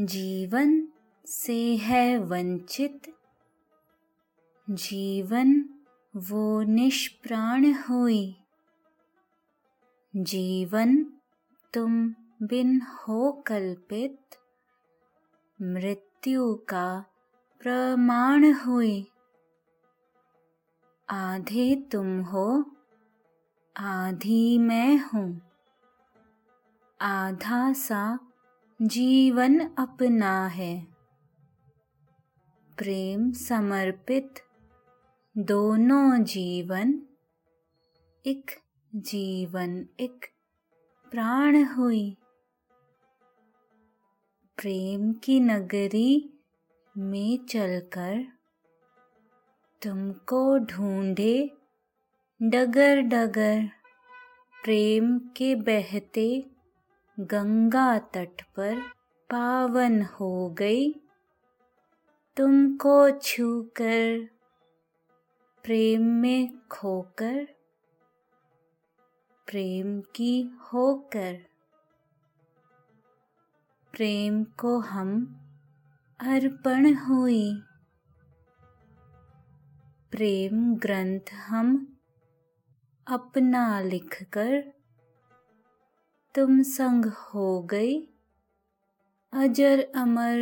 जीवन से है वंचित। जीवन वो निष्प्राण हुई। जीवन तुम बिन हो कल्पित। मृत्यु का प्रमाण हुई। आधे तुम हो, आधी मैं हूँ। आधा सा जीवन अपना है। प्रेम समर्पित, दोनों जीवन, एक जीवन, एक प्राण हुई। प्रेम की नगरी में चलकर तुमको ढूंढे डगर डगर। प्रेम के बहते गंगा तट पर पावन हो गई। तुमको छूकर प्रेम में खोकर, प्रेम की होकर, प्रेम को हम अर्पण हुई। प्रेम ग्रंथ हम अपना लिखकर तुम संग हो गई? अजर अमर